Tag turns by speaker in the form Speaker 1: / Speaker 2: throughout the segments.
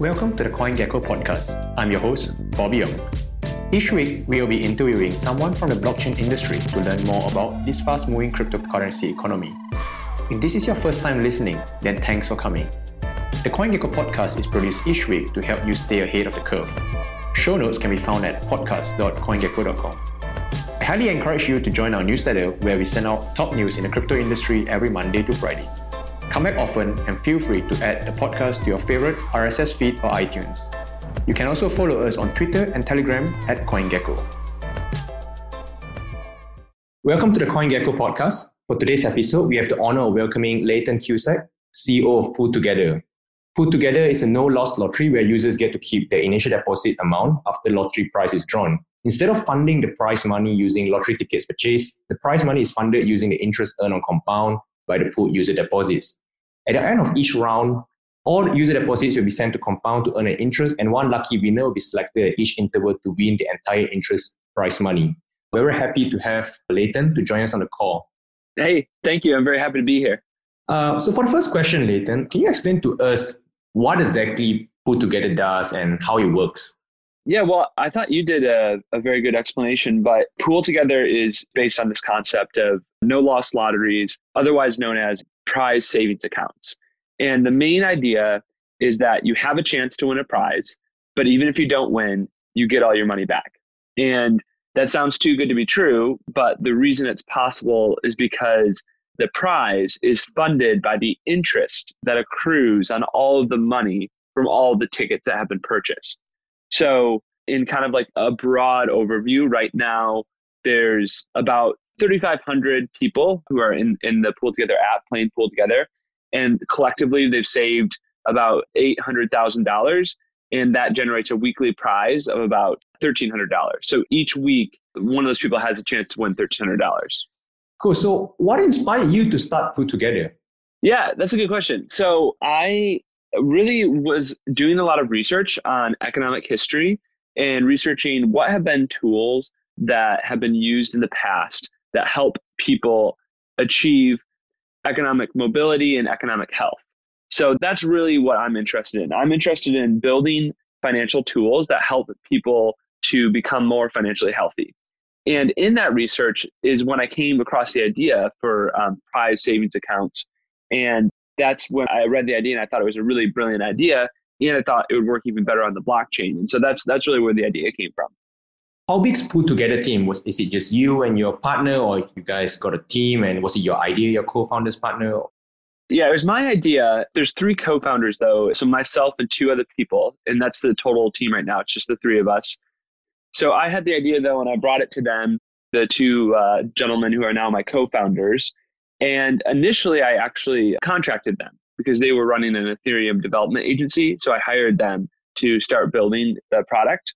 Speaker 1: Welcome to the CoinGecko podcast. I'm your host, Bobby Ong. Each week, we will be interviewing someone from the blockchain industry to learn more about this fast moving cryptocurrency economy. If this is your first time listening, then thanks for coming. The CoinGecko podcast is produced each week to help you stay ahead of the curve. Show notes can be found at podcast.coingecko.com. I highly encourage you to join our newsletter where we send out top news in the crypto industry every Monday to Friday. Come back often and feel free to add the podcast to your favorite RSS feed or iTunes. You can also follow us on Twitter and Telegram at CoinGecko. Welcome to the CoinGecko podcast. For today's episode, we have the honor of welcoming Leighton Cusack, CEO of Pool Together. Pool Together is a no-loss lottery where users get to keep their initial deposit amount after lottery prize is drawn. Instead of funding the prize money using lottery tickets purchased, the prize money is funded using the interest earned on compound by the pooled user deposits. At the end of each round, all user deposits will be sent to compound to earn an interest, and one lucky winner will be selected at each interval to win the entire interest prize money. We're very happy to have Leighton to join us on the call.
Speaker 2: Hey, thank you. I'm very happy to be here.
Speaker 1: Uh, so, for the first question, Leighton, can you explain to us what exactly Pool Together does and how it works?
Speaker 2: Yeah, well, I thought you did a, a very good explanation, but Pool Together is based on this concept of no loss lotteries, otherwise known as prize savings accounts. And the main idea is that you have a chance to win a prize, but even if you don't win, you get all your money back. And that sounds too good to be true, but the reason it's possible is because the prize is funded by the interest that accrues on all of the money from all the tickets that have been purchased. So, in kind of like a broad overview, right now there's about 3,500 people who are in, in the Pool Together app playing Pool Together. And collectively, they've saved about $800,000. And that generates a weekly prize of about $1,300. So each week, one of those people has a chance to win $1,300.
Speaker 1: Cool. So, what inspired you to start Pool Together?
Speaker 2: Yeah, that's a good question. So, I really was doing a lot of research on economic history and researching what have been tools that have been used in the past that help people achieve economic mobility and economic health. So that's really what I'm interested in. I'm interested in building financial tools that help people to become more financially healthy. And in that research is when I came across the idea for um, prize savings accounts. And that's when I read the idea and I thought it was a really brilliant idea. And I thought it would work even better on the blockchain. And so that's that's really where the idea came from.
Speaker 1: How big's Pool Together team? Was is it just you and your partner, or you guys got a team? And was it your idea, your co-founder's partner?
Speaker 2: Yeah, it was my idea. There's three co-founders though, so myself and two other people, and that's the total team right now. It's just the three of us. So I had the idea though, and I brought it to them, the two uh, gentlemen who are now my co-founders, and initially, I actually contracted them because they were running an Ethereum development agency. So I hired them to start building the product.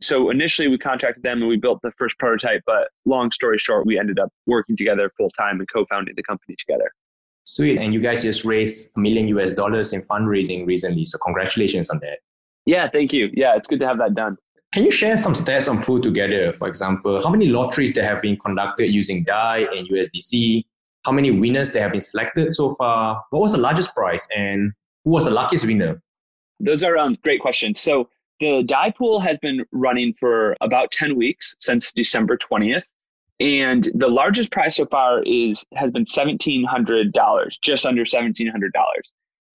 Speaker 2: So initially, we contracted them and we built the first prototype. But long story short, we ended up working together full time and co founding the company together.
Speaker 1: Sweet. And you guys just raised a million US dollars in fundraising recently. So congratulations on that.
Speaker 2: Yeah, thank you. Yeah, it's good to have that done.
Speaker 1: Can you share some stats on Pool Together? For example, how many lotteries that have been conducted using DAI and USDC? How many winners that have been selected so far? What was the largest prize and who was the luckiest winner?
Speaker 2: Those are um, great questions. So the DAI pool has been running for about 10 weeks since December 20th. And the largest prize so far is has been $1,700, just under $1,700.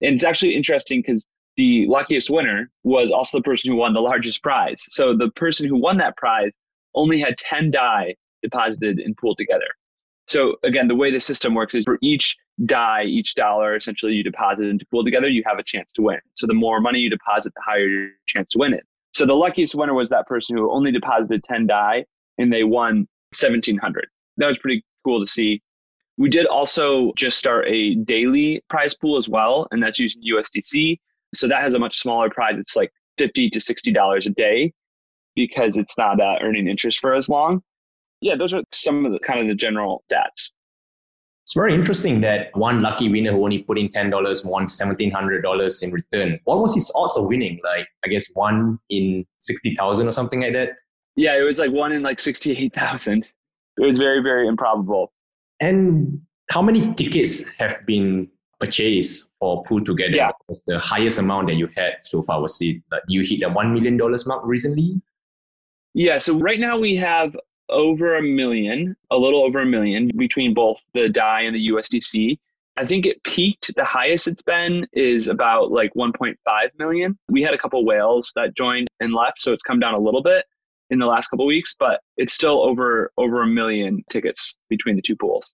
Speaker 2: And it's actually interesting because the luckiest winner was also the person who won the largest prize. So the person who won that prize only had 10 DAI deposited and pooled together. So again, the way the system works is for each DAI, each dollar essentially you deposit into pool together, you have a chance to win. So the more money you deposit, the higher your chance to win it. So the luckiest winner was that person who only deposited 10 DAI and they won 1700. That was pretty cool to see. We did also just start a daily prize pool as well, and that's using USDC. So that has a much smaller prize. It's like 50 to $60 a day because it's not uh, earning interest for as long yeah, those are some of the kind of the general stats.
Speaker 1: It's very interesting that one lucky winner who only put in ten dollars won seventeen hundred dollars in return. What was his odds of winning? Like I guess one in sixty thousand or something like that.
Speaker 2: Yeah, it was like one in like sixty eight thousand. It was very very improbable.
Speaker 1: And how many tickets have been purchased or Pool Together?
Speaker 2: Yeah.
Speaker 1: Was the highest amount that you had so far? Was it like you hit the $1 million mark recently?
Speaker 2: Yeah. So right now we have over a million, a little over a million between both the DAI and the USDC. I think it peaked. The highest it's been is about like 1.5 million. We had a couple whales that joined and left, so it's come down a little bit in the last couple weeks, but it's still over over a million tickets between the two pools.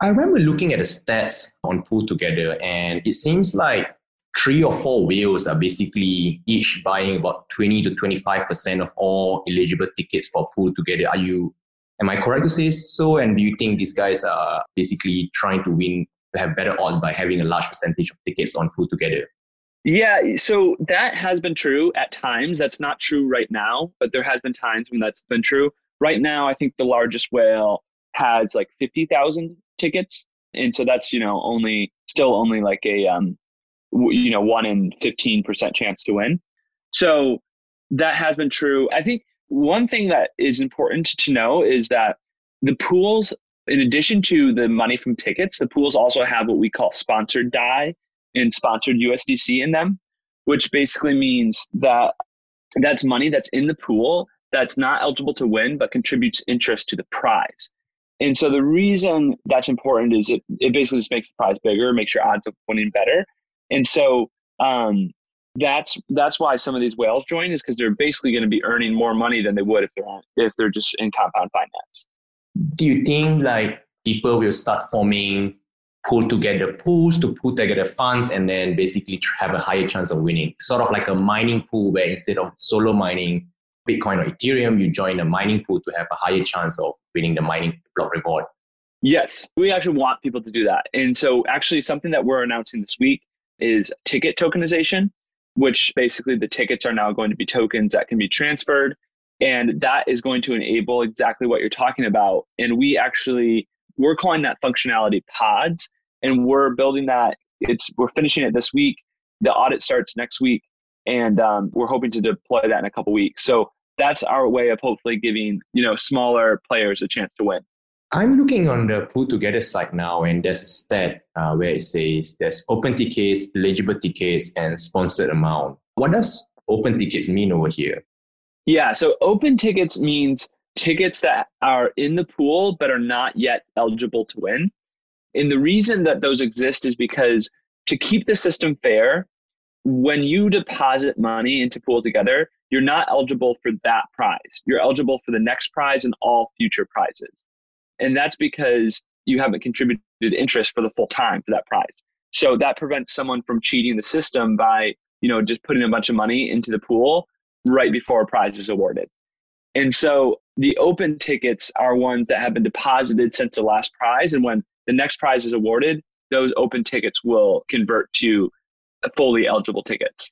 Speaker 1: I remember looking at the stats on Pool Together, and it seems like three or four whales are basically each buying about 20 to 25% of all eligible tickets for Pool Together. Are you, am I correct to say so? And do you think these guys are basically trying to win, to have better odds by having a large percentage of tickets on Pool Together?
Speaker 2: Yeah, so that has been true at times. That's not true right now, but there has been times when that's been true. Right now, I think the largest whale has like 50,000 tickets. And so that's, you know, only still only like a um, you know, one in 15% chance to win. So that has been true. I think one thing that is important to know is that the pools, in addition to the money from tickets, the pools also have what we call sponsored DAI and sponsored USDC in them, which basically means that that's money that's in the pool that's not eligible to win but contributes interest to the prize. And so the reason that's important is it, it basically just makes the prize bigger, makes your odds of winning better. And so um, that's that's why some of these whales join is because they're basically going to be earning more money than they would if they're on, if they're just in compound finance.
Speaker 1: Do you think like people will start forming Pool Together pools to put together funds and then basically have a higher chance of winning? Sort of like a mining pool where instead of solo mining Bitcoin or Ethereum, you join a mining pool to have a higher chance of winning the mining block reward.
Speaker 2: Yes, we actually want people to do that. And so, actually, something that we're announcing this week is ticket tokenization, which basically the tickets are now going to be tokens that can be transferred. And that is going to enable exactly what you're talking about. And we actually, we're calling that functionality pods. And we're building that. It's we're finishing it this week. The audit starts next week, and um, we're hoping to deploy that in a couple weeks. So that's our way of hopefully giving you know smaller players a chance to win.
Speaker 1: I'm looking on the Pool Together site now, and there's a stat uh, where it says there's open tickets, eligible tickets, and sponsored amount. What does open tickets mean over here?
Speaker 2: Yeah, so open tickets means tickets that are in the pool but are not yet eligible to win. And the reason that those exist is because to keep the system fair, when you deposit money into Pool Together, you're not eligible for that prize. You're eligible for the next prize and all future prizes. And that's because you haven't contributed interest for the full time for that prize. So that prevents someone from cheating the system by, you know, just putting a bunch of money into the pool right before a prize is awarded. And so the open tickets are ones that have been deposited since the last prize. And when the next prize is awarded, those open tickets will convert to fully eligible tickets.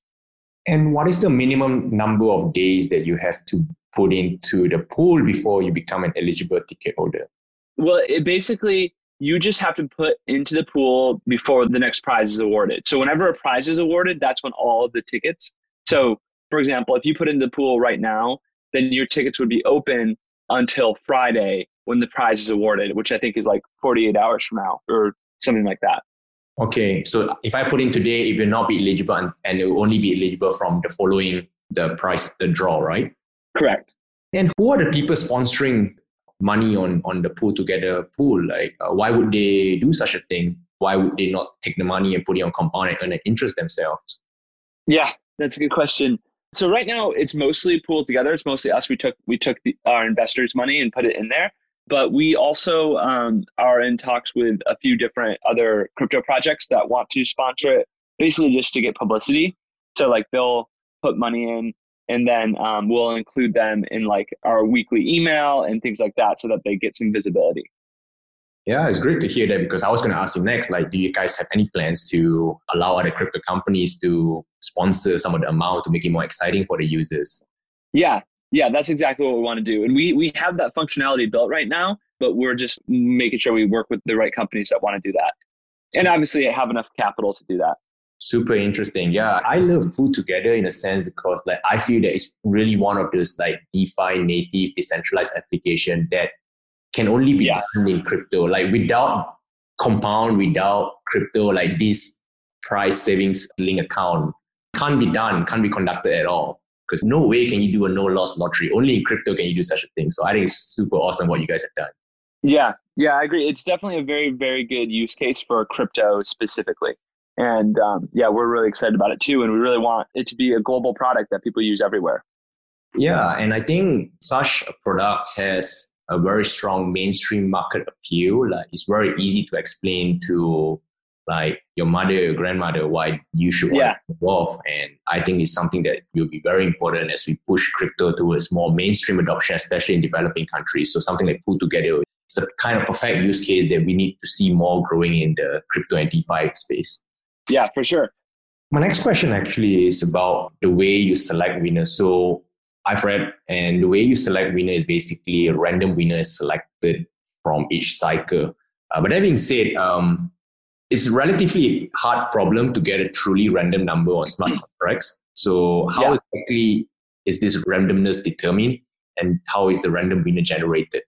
Speaker 1: And what is the minimum number of days that you have to put into the pool before you become an eligible ticket holder?
Speaker 2: Well, it basically you just have to put into the pool before the next prize is awarded. So whenever a prize is awarded, that's when all of the tickets. So for example, if you put in the pool right now, then your tickets would be open until Friday when the prize is awarded, which I think is like 48 hours from now or something like that.
Speaker 1: Okay, so if I put in today, it will not be eligible and, and it will only be eligible from the following the price, the draw, right?
Speaker 2: Correct.
Speaker 1: And who are the people sponsoring money on on the pool together pool like uh, why would they do such a thing? Why would they not take the money and put it on compound and earn an interest themselves?
Speaker 2: Yeah that's a good question. So right now it's mostly pooled together. It's mostly us. We took we took the, our investors money and put it in there. But we also um, are in talks with a few different other crypto projects that want to sponsor it basically just to get publicity. So like they'll put money in and then um, we'll include them in like our weekly email and things like that so that they get some visibility.
Speaker 1: Yeah it's great to hear that because i was going to ask you next like do you guys have any plans to allow other crypto companies to sponsor some of the amount to make it more exciting for the users?
Speaker 2: Yeah. Yeah that's exactly what we want to do and we we have that functionality built right now but we're just making sure we work with the right companies that want to do that. And obviously have enough capital to do that
Speaker 1: super interesting. Yeah, I love Pool Together in a sense because like I feel that it's really one of those like DeFi native decentralized application that can only be yeah. done in crypto. Like without compound without crypto like this price savings link account can't be done, can't be conducted at all. Because no way can you do a no loss lottery. Only in crypto can you do such a thing. So I think it's super awesome what you guys have done.
Speaker 2: Yeah, yeah, I agree. It's definitely a very, very good use case for crypto specifically. And um, yeah, we're really excited about it too. And we really want it to be a global product that people use everywhere.
Speaker 1: Yeah, and I think such a product has a very strong mainstream market appeal. Like it's very easy to explain to like your mother, your grandmother, why you should yeah. involve. And I think it's something that will be very important as we push crypto towards more mainstream adoption, especially in developing countries. So something like Pool Together it's a kind of perfect use case that we need to see more growing in the crypto and DeFi space.
Speaker 2: Yeah, for sure.
Speaker 1: My next question actually is about the way you select winners. So I've read, and the way you select winner is basically a random winner is selected from each cycle. Uh, but that being said, um, it's a relatively hard problem to get a truly random number on smart contracts. So how yeah. exactly is this randomness determined, and how is the random winner generated?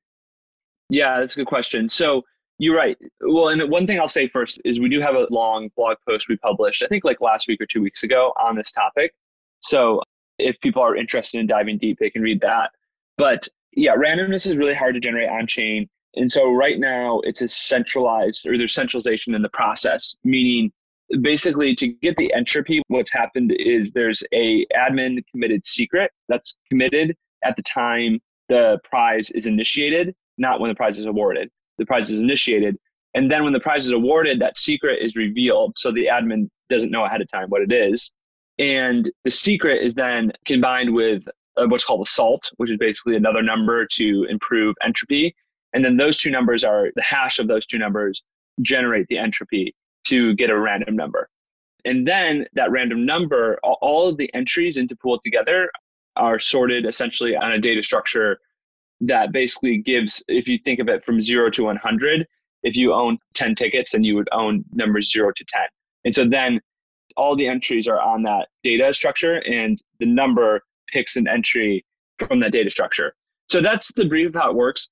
Speaker 2: Yeah, that's a good question. So you're right. Well, and one thing I'll say first is we do have a long blog post we published, I think like last week or two weeks ago on this topic. So if people are interested in diving deep, they can read that. But yeah, randomness is really hard to generate on chain. And so right now it's a centralized or there's centralization in the process, meaning basically to get the entropy, what's happened is there's a admin committed secret that's committed at the time the prize is initiated, not when the prize is awarded. The prize is initiated. And then when the prize is awarded, that secret is revealed. So the admin doesn't know ahead of time what it is. And the secret is then combined with uh, what's called a salt, which is basically another number to improve entropy. And then those two numbers are the hash of those two numbers generate the entropy to get a random number. And then that random number, all of the entries into pool together are sorted essentially on a data structure that basically gives, if you think of it from zero to 100, if you own 10 tickets, then you would own numbers zero to 10. And so then all the entries are on that data structure and the number picks an entry from that data structure. So that's the brief of how it works.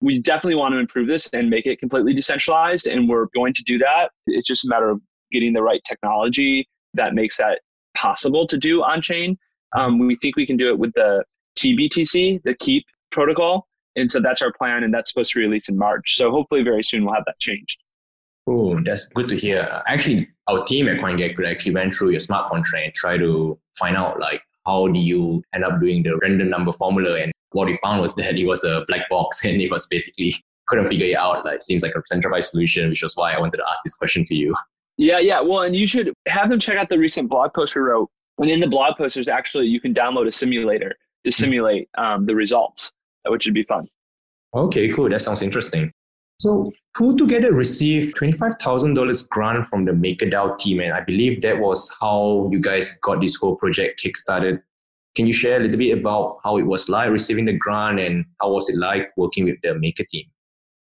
Speaker 2: We definitely want to improve this and make it completely decentralized, and we're going to do that. It's just a matter of getting the right technology that makes that possible to do on chain. Um, we think we can do it with the TBTC, the Keep protocol. And so that's our plan, and that's supposed to be released in March. So hopefully, very soon we'll have that changed.
Speaker 1: Oh, that's good to hear. Actually, our team at CoinGecko actually went through your smart contract and tried to find out like how do you end up doing the random number formula. And what we found was that it was a black box and it was basically couldn't figure it out. Like it seems like a centralized solution, which was why I wanted to ask this question to you.
Speaker 2: Yeah, yeah. Well, and you should have them check out the recent blog post we wrote. And in the blog post, there's actually you can download a simulator to simulate um, the results, which would be fun.
Speaker 1: Okay, cool. That sounds interesting. So Pool Together received $25,000 grant from the MakerDAO team, and I believe that was how you guys got this whole project kickstarted. Can you share a little bit about how it was like receiving the grant and how was it like working with the Maker team?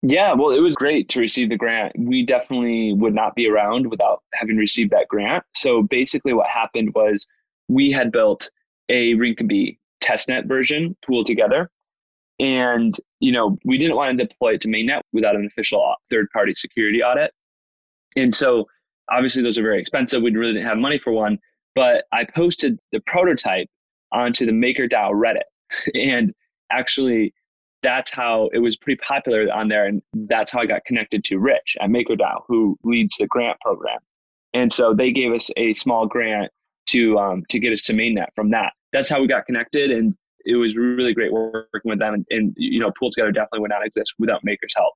Speaker 2: Yeah, well, it was great to receive the grant. We definitely would not be around without having received that grant. So basically, what happened was we had built a Rinkeby testnet version pool together and, you know, we didn't want to deploy it to mainnet without an official third party security audit. And so obviously those are very expensive. We really didn't have money for one, but I posted the prototype onto the MakerDAO Reddit. And actually, that's how it was pretty popular on there. And that's how I got connected to Rich at MakerDAO, who leads the grant program. And so they gave us a small grant to um, to get us to mainnet from that. That's how we got connected. And it was really great working with them. And, and you know, Pool Together definitely would not exist without Maker's help.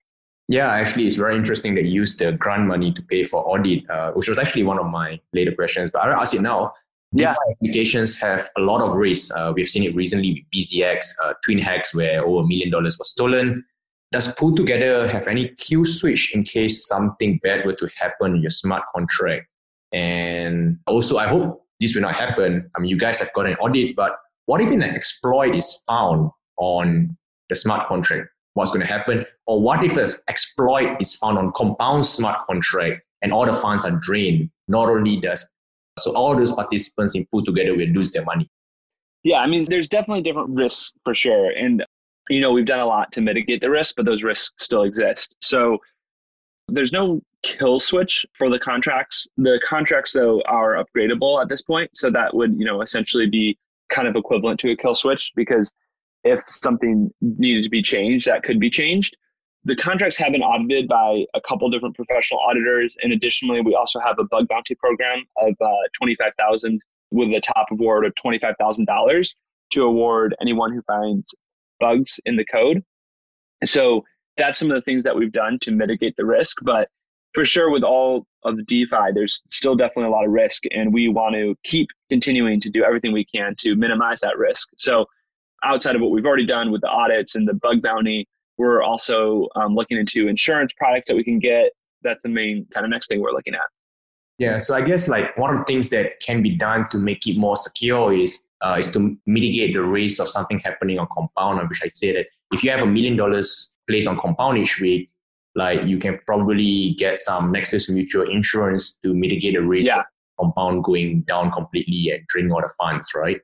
Speaker 1: Yeah, actually, it's very interesting that you used the grant money to pay for audit, uh, which was actually one of my later questions. But I'll ask you now. Yeah. DeFi applications have a lot of risks. Uh, we've seen it recently with BZX, uh, Twin Hacks, where over a million dollars was stolen. Does Pool Together have any kill switch in case something bad were to happen in your smart contract? And also, I hope this will not happen. I mean, you guys have got an audit, but what if an exploit is found on the smart contract? What's going to happen? Or what if an exploit is found on compound smart contract and all the funds are drained? Not only does so all those participants in Pool Together will lose their money.
Speaker 2: Yeah, I mean, there's definitely different risks for sure, and you know we've done a lot to mitigate the risk, but those risks still exist. So there's no kill switch for the contracts. The contracts though are upgradable at this point, so that would you know essentially be kind of equivalent to a kill switch because if something needed to be changed, that could be changed. The contracts have been audited by a couple different professional auditors, and additionally, we also have a bug bounty program of uh, twenty five thousand with a top award of twenty five thousand dollars to award anyone who finds bugs in the code. So that's some of the things that we've done to mitigate the risk. But for sure, with all of the DeFi, there's still definitely a lot of risk, and we want to keep continuing to do everything we can to minimize that risk. So, outside of what we've already done with the audits and the bug bounty, we're also um, looking into insurance products that we can get. That's the main kind of next thing we're looking at.
Speaker 1: Yeah, so I guess like one of the things that can be done to make it more secure is uh, is to mitigate the risk of something happening on compound. Which I say that if you have a million dollars placed on compound each week, like you can probably get some Nexus Mutual insurance to mitigate the risk yeah. compound going down completely and draining all the funds, right?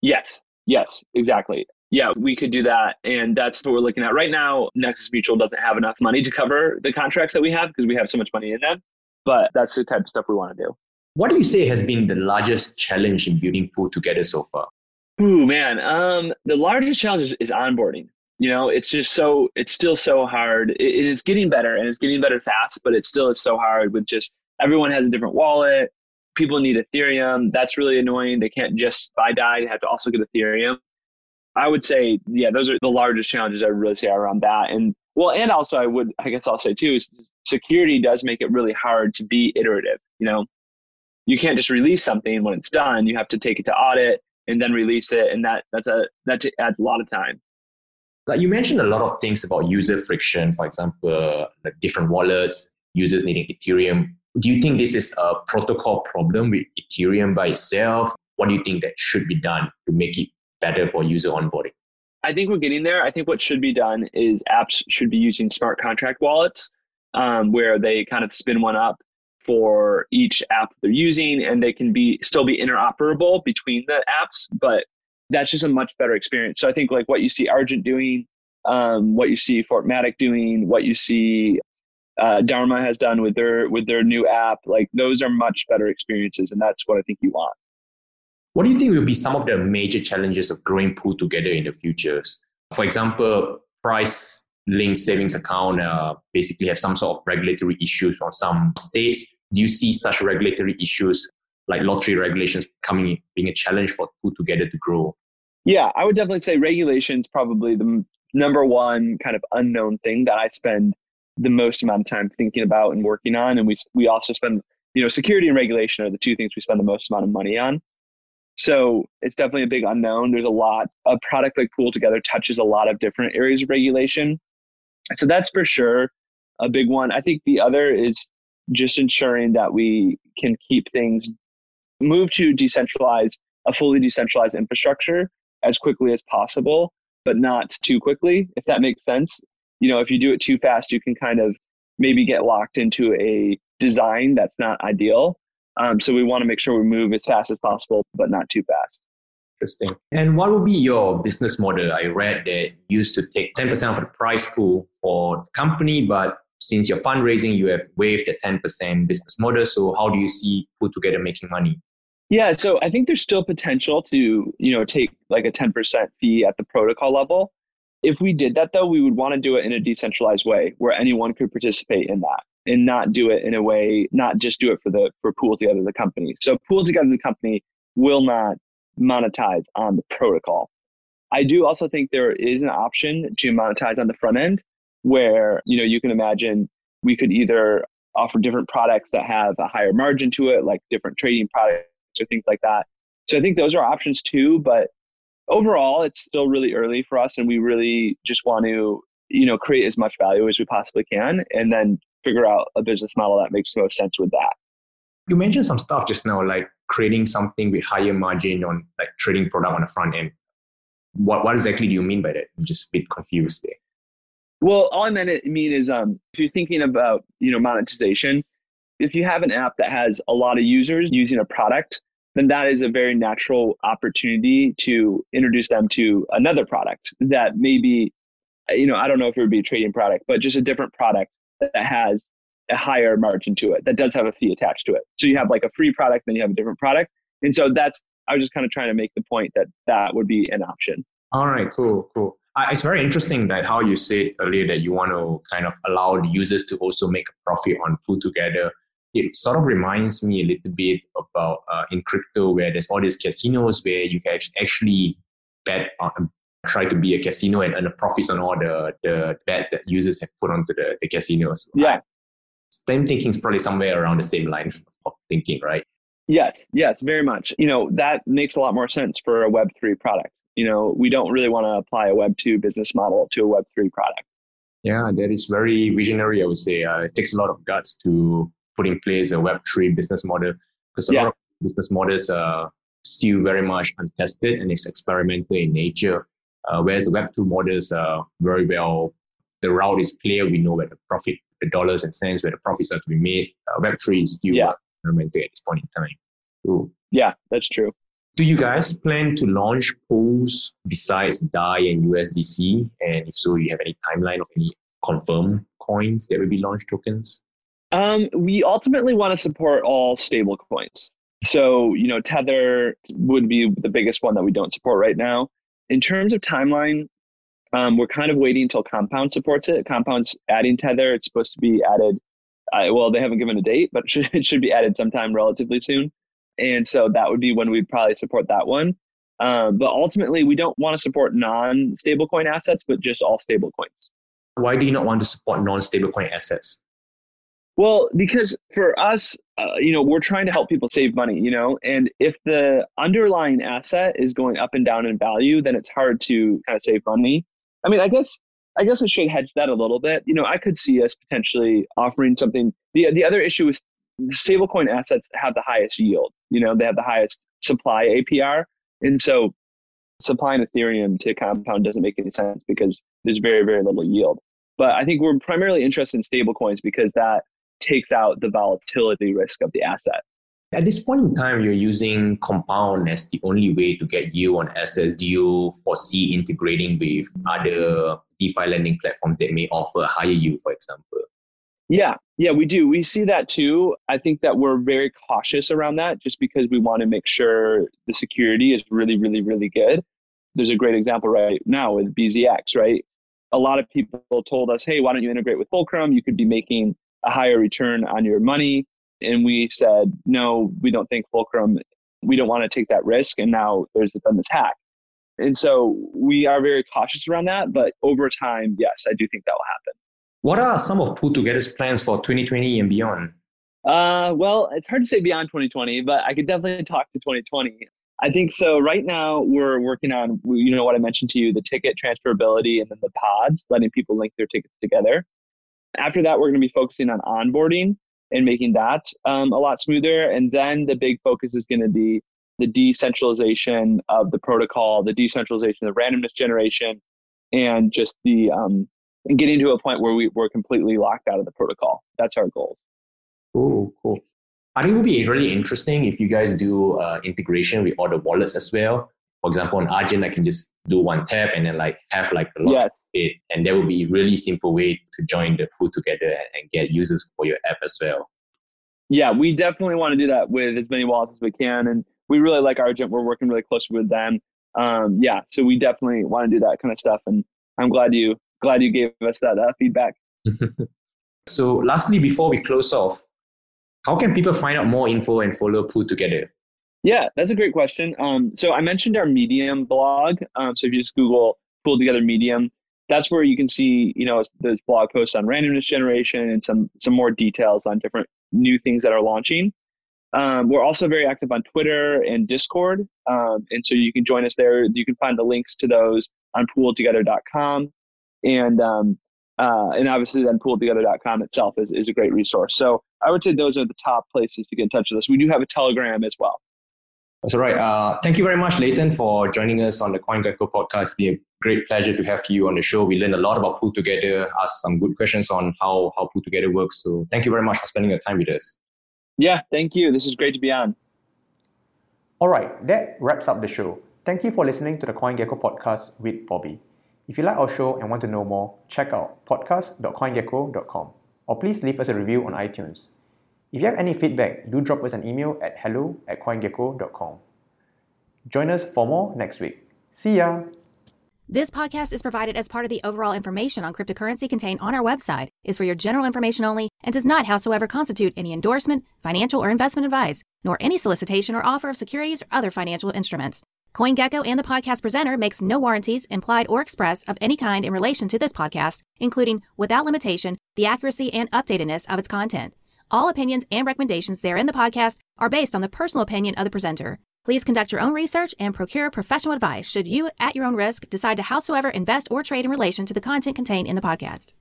Speaker 2: Yes, yes, exactly. Yeah, we could do that. And that's what we're looking at. Right now, Nexus Mutual doesn't have enough money to cover the contracts that we have because we have so much money in them. But that's the type of stuff we want to do.
Speaker 1: What do you say has been the largest challenge in building Pool together so far?
Speaker 2: Ooh, man. Um, the largest challenge is, is onboarding you know it's just so it's still so hard. It, it is getting better and it's getting better fast but it still is so hard with just everyone has a different wallet. People need ethereum. That's really annoying. They can't just buy dai they have to also get ethereum. I would say yeah those are the largest challenges i really say around that. And well and also i would i guess i'll say too is security does make it really hard to be iterative you know? You can't just release something when it's done. You have to take it to audit and then release it. And that that's a that adds a lot of time
Speaker 1: like you mentioned a lot of things about user friction, for example, like different wallets, users needing Ethereum. Do you think this is a protocol problem with Ethereum by itself? What do you think that should be done to make it better for user onboarding?
Speaker 2: I think we're getting there. I think what should be done is apps should be using smart contract wallets um, where they kind of spin one up for each app they're using and they can be still be interoperable between the apps, but that's just a much better experience. So I think like what you see Argent doing, um, what you see Fortmatic doing, what you see uh, Dharma has done with their with their new app, like those are much better experiences, and that's what I think you want.
Speaker 1: What do you think will be some of the major challenges of growing pool together in the futures? For example, prize linked savings account uh, basically have some sort of regulatory issues from some states. Do you see such regulatory issues like lottery regulations coming being a challenge for pool together to grow?
Speaker 2: Yeah, I would definitely say regulations probably the number one kind of unknown thing that I spend the most amount of time thinking about and working on. And we we also spend you know security and regulation are the two things we spend the most amount of money on. So it's definitely a big unknown. There's a lot. A product like Pool Together touches a lot of different areas of regulation. So that's for sure a big one. I think the other is just ensuring that we can keep things move to decentralized a fully decentralized infrastructure as quickly as possible, but not too quickly, if that makes sense. You know, if you do it too fast, you can kind of maybe get locked into a design that's not ideal. Um, so we want to make sure we move as fast as possible, but not too fast.
Speaker 1: Interesting. And what would be your business model? I read that used to take 10% of the price pool for the company, but since you're fundraising, you have waived the 10% business model. So how do you see Pool Together making money?
Speaker 2: Yeah, so I think there's still potential to, you know, take like a 10% fee at the protocol level. If we did that though, we would want to do it in a decentralized way where anyone could participate in that and not do it in a way, not just do it for the for pool together the company. So pool together the company will not monetize on the protocol. I do also think there is an option to monetize on the front end where, you know, you can imagine we could either offer different products that have a higher margin to it, like different trading products or things like that. So I think those are options too. But overall, it's still really early for us, and we really just want to you know create as much value as we possibly can, and then figure out a business model that makes the most sense with that.
Speaker 1: You mentioned some stuff just now, like creating something with higher margin on like trading product on the front end. What what exactly do you mean by that? I'm just a bit confused there.
Speaker 2: Well, all I meant it mean is um, if you're thinking about you know monetization, if you have an app that has a lot of users using a product, then that is a very natural opportunity to introduce them to another product that maybe, you know, I don't know if it would be a trading product, but just a different product that has a higher margin to it that does have a fee attached to it. So you have like a free product, then you have a different product. And so that's, I was just kind of trying to make the point that that would be an option.
Speaker 1: All right, cool, cool. It's very interesting that how you said earlier that you want to kind of allow the users to also make a profit on Pool Together. It sort of reminds me a little bit about uh, in crypto where there's all these casinos where you can actually bet on, try to be a casino and earn a profits on all the, the bets that users have put onto the, the casinos.
Speaker 2: Yeah.
Speaker 1: Same thinking is probably somewhere around the same line of thinking, right?
Speaker 2: Yes, yes, very much. You know, that makes a lot more sense for a Web3 product. You know, we don't really want to apply a Web2 business model to a Web3 product.
Speaker 1: Yeah, that is very visionary, I would say. Uh, it takes a lot of guts to put in place a Web3 business model because a yeah. lot of business models are still very much untested and it's experimental in nature. Uh, whereas the Web2 models are very well, the route is clear. We know where the profit, the dollars and cents, where the profits are to be made. Uh, Web3 is still yeah. experimental at this point in time.
Speaker 2: Ooh. Yeah, that's true.
Speaker 1: Do you guys plan to launch pools besides DAI and USDC? And if so, do you have any timeline of any confirmed coins that will be launched tokens?
Speaker 2: Um, we ultimately want to support all stable coins. So, you know, Tether would be the biggest one that we don't support right now. In terms of timeline, um, we're kind of waiting until Compound supports it. Compound's adding Tether. It's supposed to be added. Uh, well, they haven't given a date, but it should, it should be added sometime relatively soon. And so that would be when we'd probably support that one. Um, but ultimately, we don't want to support non stablecoin assets, but just all stablecoins.
Speaker 1: Why do you not want to support non stablecoin assets?
Speaker 2: Well, because for us, uh, you know, we're trying to help people save money, you know, and if the underlying asset is going up and down in value, then it's hard to kind of save money. I mean, I guess I guess I should hedge that a little bit. You know, I could see us potentially offering something. The the other issue is stablecoin assets have the highest yield. You know, they have the highest supply APR, and so supplying Ethereum to Compound doesn't make any sense because there's very very little yield. But I think we're primarily interested in stablecoins because that takes out the volatility risk of the asset.
Speaker 1: At this point in time, you're using Compound as the only way to get yield on assets. Do you foresee integrating with other DeFi lending platforms that may offer higher yield, for example?
Speaker 2: Yeah, yeah, we do. We see that too. I think that we're very cautious around that just because we want to make sure the security is really, really, really good. There's a great example right now with BZX, right? A lot of people told us, hey, why don't you integrate with Fulcrum? You could be making a higher return on your money. And we said, no, we don't think Fulcrum, we don't want to take that risk. And now there's been this hack. And so we are very cautious around that. But over time, yes, I do think that will happen.
Speaker 1: What are some of Pool Together's plans for 2020 and beyond?
Speaker 2: Uh, well, it's hard to say beyond 2020, but I could definitely talk to 2020. I think so. Right now, we're working on, you know, what I mentioned to you the ticket transferability and then the pods, letting people link their tickets together. After that, we're going to be focusing on onboarding and making that um, a lot smoother. And then the big focus is going to be the decentralization of the protocol, the decentralization of the randomness generation, and just the um, getting to a point where we, we're completely locked out of the protocol. That's our goal.
Speaker 1: Cool, cool. I think it would be really interesting if you guys do uh, integration with all the wallets as well for example, on Argent, I can just do one tap and then like have like a lot yes. it, and that would be a really simple way to join the pool together and, and get users for your app as well.
Speaker 2: Yeah, we definitely want to do that with as many wallets as we can, and we really like Argent. We're working really closely with them. Um, yeah, so we definitely want to do that kind of stuff, and I'm glad you glad you gave us that uh, feedback.
Speaker 1: so, lastly, before we close off, how can people find out more info and follow Pool Together?
Speaker 2: Yeah, that's a great question. Um, so I mentioned our Medium blog. Um, so if you just Google "Pool Together Medium," that's where you can see, you know, those blog posts on randomness generation and some some more details on different new things that are launching. Um, we're also very active on Twitter and Discord, um, and so you can join us there. You can find the links to those on pooltogether.com, and um, uh, and obviously then pooltogether.com itself is, is a great resource. So I would say those are the top places to get in touch with us. We do have a Telegram as well.
Speaker 1: That's all right. Uh, thank you very much, Leighton, for joining us on the CoinGecko podcast. It's been a great pleasure to have you on the show. We learned a lot about Pool Together, asked some good questions on how, how Pool Together works. So thank you very much for spending your time with us.
Speaker 2: Yeah, thank you. This is great to be on.
Speaker 1: All right, that wraps up the show. Thank you for listening to the CoinGecko podcast with Bobby. If you like our show and want to know more, check out podcast.coingecko.com
Speaker 3: or please leave us a review on iTunes. If you have any feedback, do drop us an email at hello at coingecko.com. Join us for more next week. See ya!
Speaker 4: This podcast is provided as part of the overall information on cryptocurrency contained on our website, is for your general information only, and does not howsoever constitute any endorsement, financial or investment advice, nor any solicitation or offer of securities or other financial instruments. CoinGecko and the podcast presenter makes no warranties, implied or express, of any kind in relation to this podcast, including, without limitation, the accuracy and updatedness of its content. All opinions and recommendations there in the podcast are based on the personal opinion of the presenter. Please conduct your own research and procure professional advice should you, at your own risk, decide to howsoever invest or trade in relation to the content contained in the podcast.